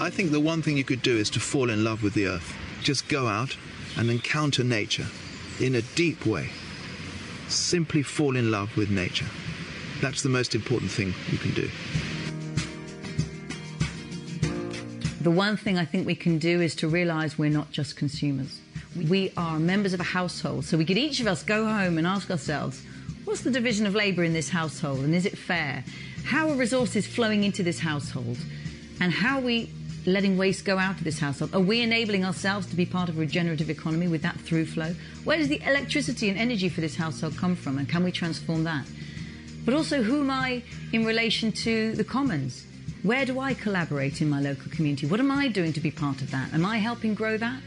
I think the one thing you could do is to fall in love with the earth. Just go out and encounter nature in a deep way. Simply fall in love with nature. That's the most important thing you can do. The one thing I think we can do is to realize we're not just consumers. We are members of a household. So we could each of us go home and ask ourselves, what's the division of labour in this household and is it fair? How are resources flowing into this household? And how are we letting waste go out of this household? Are we enabling ourselves to be part of a regenerative economy with that through flow? Where does the electricity and energy for this household come from? And can we transform that? But also, who am I in relation to the commons? Where do I collaborate in my local community? What am I doing to be part of that? Am I helping grow that?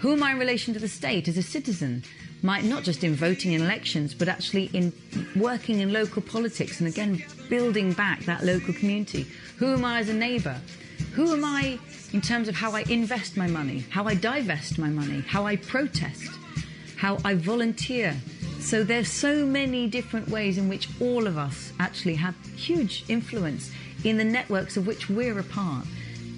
Who am I in relation to the state as a citizen? Might not just in voting in elections, but actually in working in local politics and again building back that local community. Who am I as a neighbour? Who am I in terms of how I invest my money, how I divest my money, how I protest, how I volunteer? So there's so many different ways in which all of us actually have huge influence in the networks of which we're a part,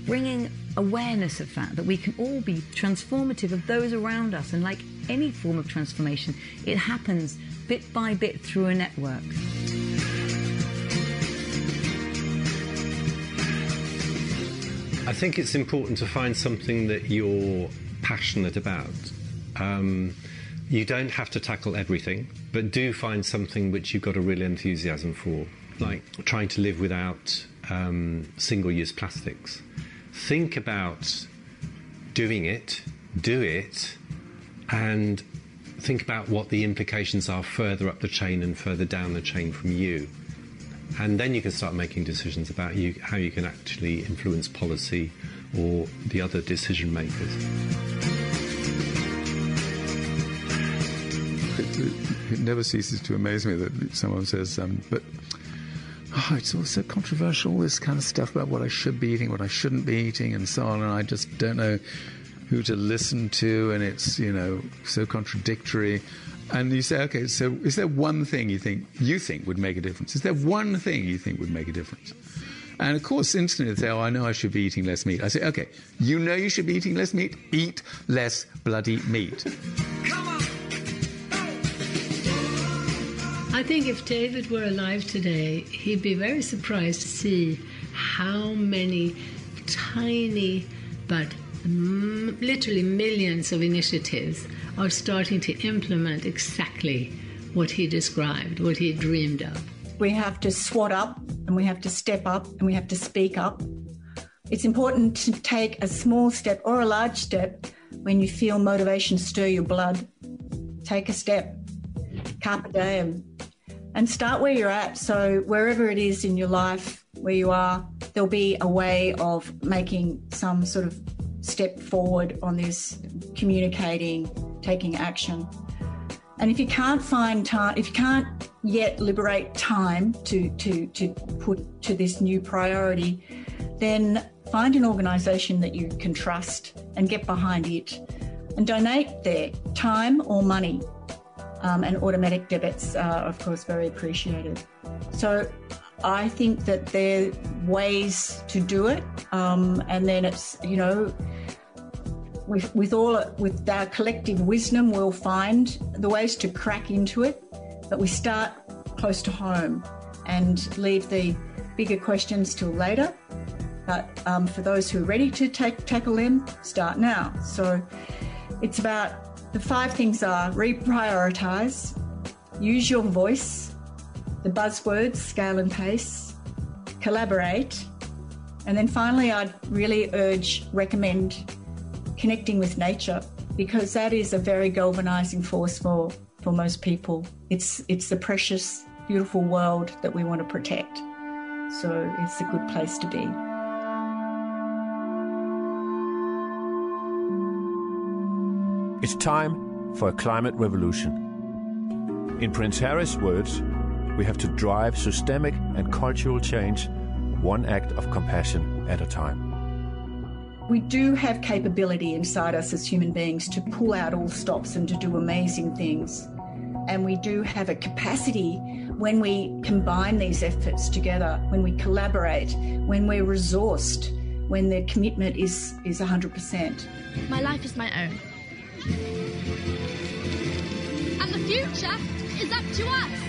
bringing awareness of that, that we can all be transformative of those around us. And like any form of transformation, it happens bit by bit through a network. I think it's important to find something that you're passionate about. Um, you don't have to tackle everything, but do find something which you've got a real enthusiasm for, like trying to live without um, single use plastics. Think about doing it, do it, and think about what the implications are further up the chain and further down the chain from you. And then you can start making decisions about you, how you can actually influence policy or the other decision makers. It, it never ceases to amaze me that someone says, um, but oh, it's all so controversial, all this kind of stuff about what I should be eating, what I shouldn't be eating, and so on, and I just don't know who to listen to, and it's, you know, so contradictory. And you say, okay, so is there one thing you think you think would make a difference? Is there one thing you think would make a difference? And of course, instantly they say, oh, I know I should be eating less meat. I say, okay, you know you should be eating less meat? Eat less bloody meat. I think if David were alive today, he'd be very surprised to see how many tiny but m- literally millions of initiatives are starting to implement exactly what he described, what he dreamed of. We have to swat up and we have to step up and we have to speak up. It's important to take a small step or a large step when you feel motivation stir your blood. Take a step. Carpe diem. And start where you're at. So, wherever it is in your life where you are, there'll be a way of making some sort of step forward on this, communicating, taking action. And if you can't find time, if you can't yet liberate time to, to, to put to this new priority, then find an organisation that you can trust and get behind it and donate there time or money. Um, and automatic debits are, of course, very appreciated. So I think that there are ways to do it. Um, and then it's, you know, with, with all with our collective wisdom, we'll find the ways to crack into it. But we start close to home and leave the bigger questions till later. But um, for those who are ready to take tackle them, start now. So it's about the five things are reprioritize, use your voice, the buzzwords scale and pace, collaborate, and then finally, I'd really urge, recommend connecting with nature because that is a very galvanizing force for, for most people. It's, it's the precious, beautiful world that we want to protect. So it's a good place to be. It's time for a climate revolution. In Prince Harry's words, we have to drive systemic and cultural change one act of compassion at a time. We do have capability inside us as human beings to pull out all stops and to do amazing things. And we do have a capacity when we combine these efforts together, when we collaborate, when we're resourced, when the commitment is, is 100%. My life is my own. And the future is up to us.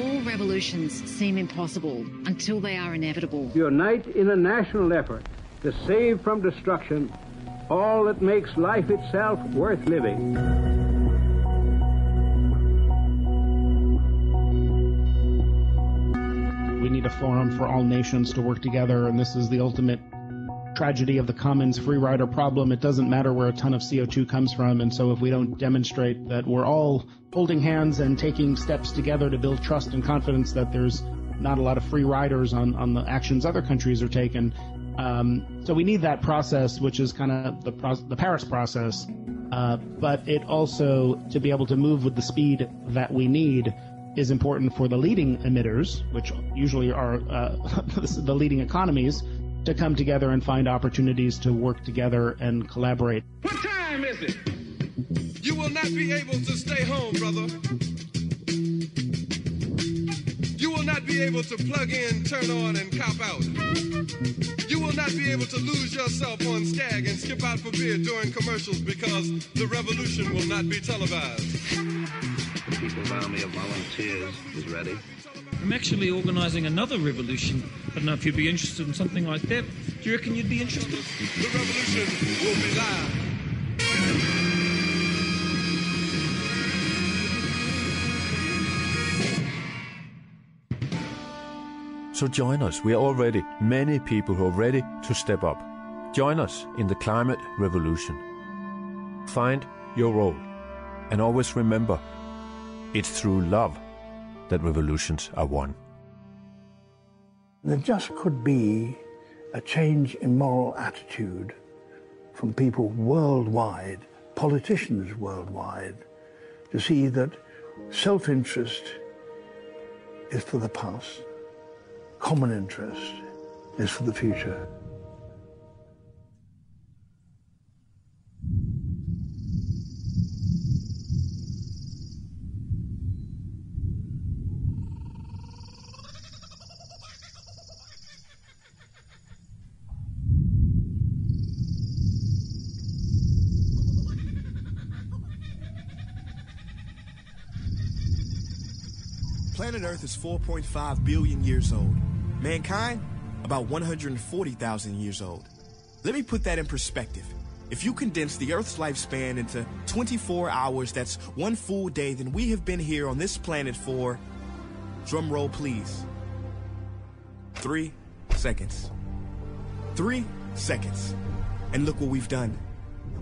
All revolutions seem impossible until they are inevitable. Unite in a national effort to save from destruction all that makes life itself worth living. We need a forum for all nations to work together, and this is the ultimate tragedy of the commons free rider problem. It doesn't matter where a ton of CO2 comes from, and so if we don't demonstrate that we're all holding hands and taking steps together to build trust and confidence that there's not a lot of free riders on, on the actions other countries are taking. Um, so we need that process, which is kind of the, pro- the Paris process, uh, but it also, to be able to move with the speed that we need, is important for the leading emitters, which usually are uh, the leading economies, to come together and find opportunities to work together and collaborate. What time is it? You will not be able to stay home, brother. You will not be able to plug in, turn on, and cop out. You will not be able to lose yourself on Skag and skip out for beer during commercials because the revolution will not be televised. The People's Army of Volunteers is ready. I'm actually organising another revolution. I don't know if you'd be interested in something like that. Do you reckon you'd be interested? The revolution will be live. So join us. We are already many people who are ready to step up. Join us in the climate revolution. Find your role. And always remember, it's through love that revolutions are won. There just could be a change in moral attitude from people worldwide, politicians worldwide, to see that self interest is for the past, common interest is for the future. Planet Earth is 4.5 billion years old. Mankind, about 140,000 years old. Let me put that in perspective. If you condense the Earth's lifespan into 24 hours, that's one full day, then we have been here on this planet for, drum roll please, three seconds. Three seconds. And look what we've done.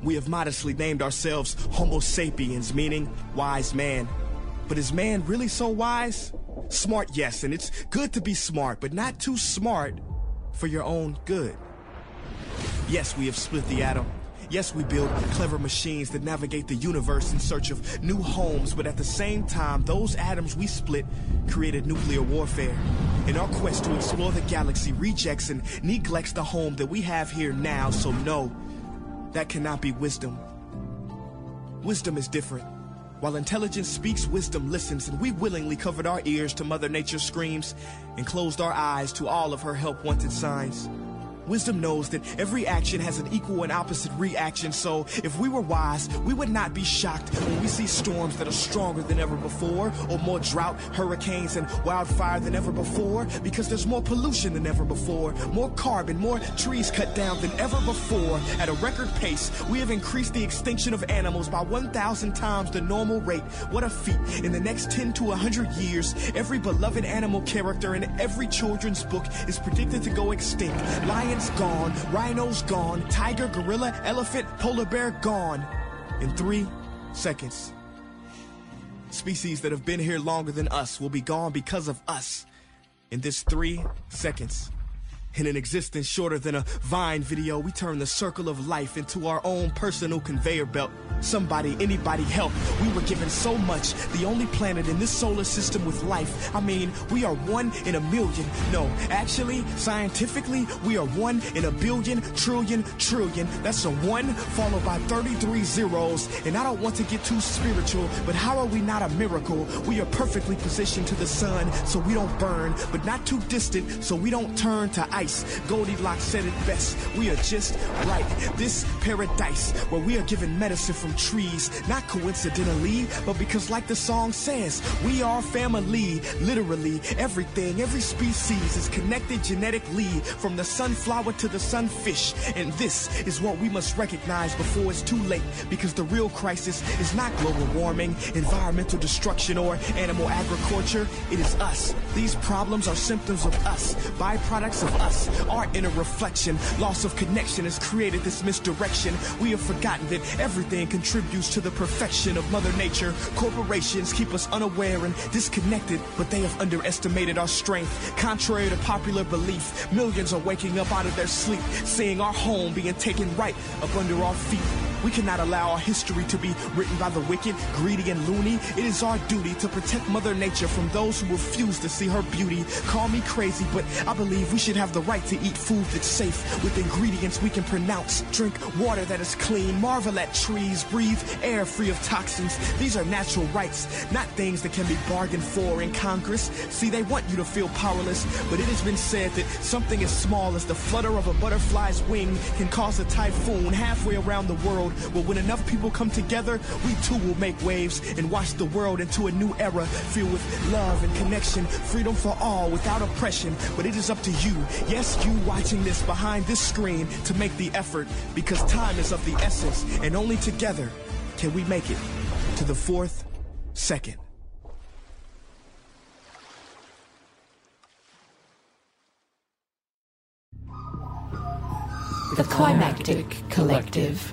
We have modestly named ourselves Homo sapiens, meaning wise man. But is man really so wise? Smart, yes, and it's good to be smart, but not too smart for your own good. Yes, we have split the atom. Yes, we build clever machines that navigate the universe in search of new homes, but at the same time, those atoms we split created nuclear warfare. In our quest to explore the galaxy, rejects and neglects the home that we have here now, so no, that cannot be wisdom. Wisdom is different. While intelligence speaks, wisdom listens, and we willingly covered our ears to Mother Nature's screams and closed our eyes to all of her help wanted signs. Wisdom knows that every action has an equal and opposite reaction, so if we were wise, we would not be shocked when we see storms that are stronger than ever before, or more drought, hurricanes, and wildfire than ever before, because there's more pollution than ever before, more carbon, more trees cut down than ever before. At a record pace, we have increased the extinction of animals by 1,000 times the normal rate. What a feat. In the next 10 to 100 years, every beloved animal character in every children's book is predicted to go extinct. Lions gone, rhinos gone, tiger, gorilla, elephant, polar bear gone. In three seconds. Species that have been here longer than us will be gone because of us. In this three seconds. In an existence shorter than a Vine video, we turn the circle of life into our own personal conveyor belt. Somebody, anybody help. We were given so much. The only planet in this solar system with life. I mean, we are one in a million. No, actually, scientifically, we are one in a billion, trillion, trillion. That's a one followed by 33 zeros. And I don't want to get too spiritual, but how are we not a miracle? We are perfectly positioned to the sun so we don't burn, but not too distant so we don't turn to ice. Goldilocks said it best. We are just right. This paradise where we are given medicine from trees, not coincidentally, but because, like the song says, we are family. Literally, everything, every species is connected genetically from the sunflower to the sunfish. And this is what we must recognize before it's too late, because the real crisis is not global warming, environmental destruction, or animal agriculture. It is us. These problems are symptoms of us, byproducts of us. Our inner reflection, loss of connection has created this misdirection. We have forgotten that everything contributes to the perfection of Mother Nature. Corporations keep us unaware and disconnected, but they have underestimated our strength. Contrary to popular belief, millions are waking up out of their sleep, seeing our home being taken right up under our feet. We cannot allow our history to be written by the wicked, greedy, and loony. It is our duty to protect Mother Nature from those who refuse to see her beauty. Call me crazy, but I believe we should have the right to eat food that's safe with ingredients we can pronounce. Drink water that is clean, marvel at trees, breathe air free of toxins. These are natural rights, not things that can be bargained for in Congress. See, they want you to feel powerless, but it has been said that something as small as the flutter of a butterfly's wing can cause a typhoon halfway around the world. Well, when enough people come together, we too will make waves and watch the world into a new era filled with love and connection, freedom for all without oppression. But it is up to you, yes, you watching this behind this screen, to make the effort because time is of the essence, and only together can we make it to the fourth second. The Climactic Collective.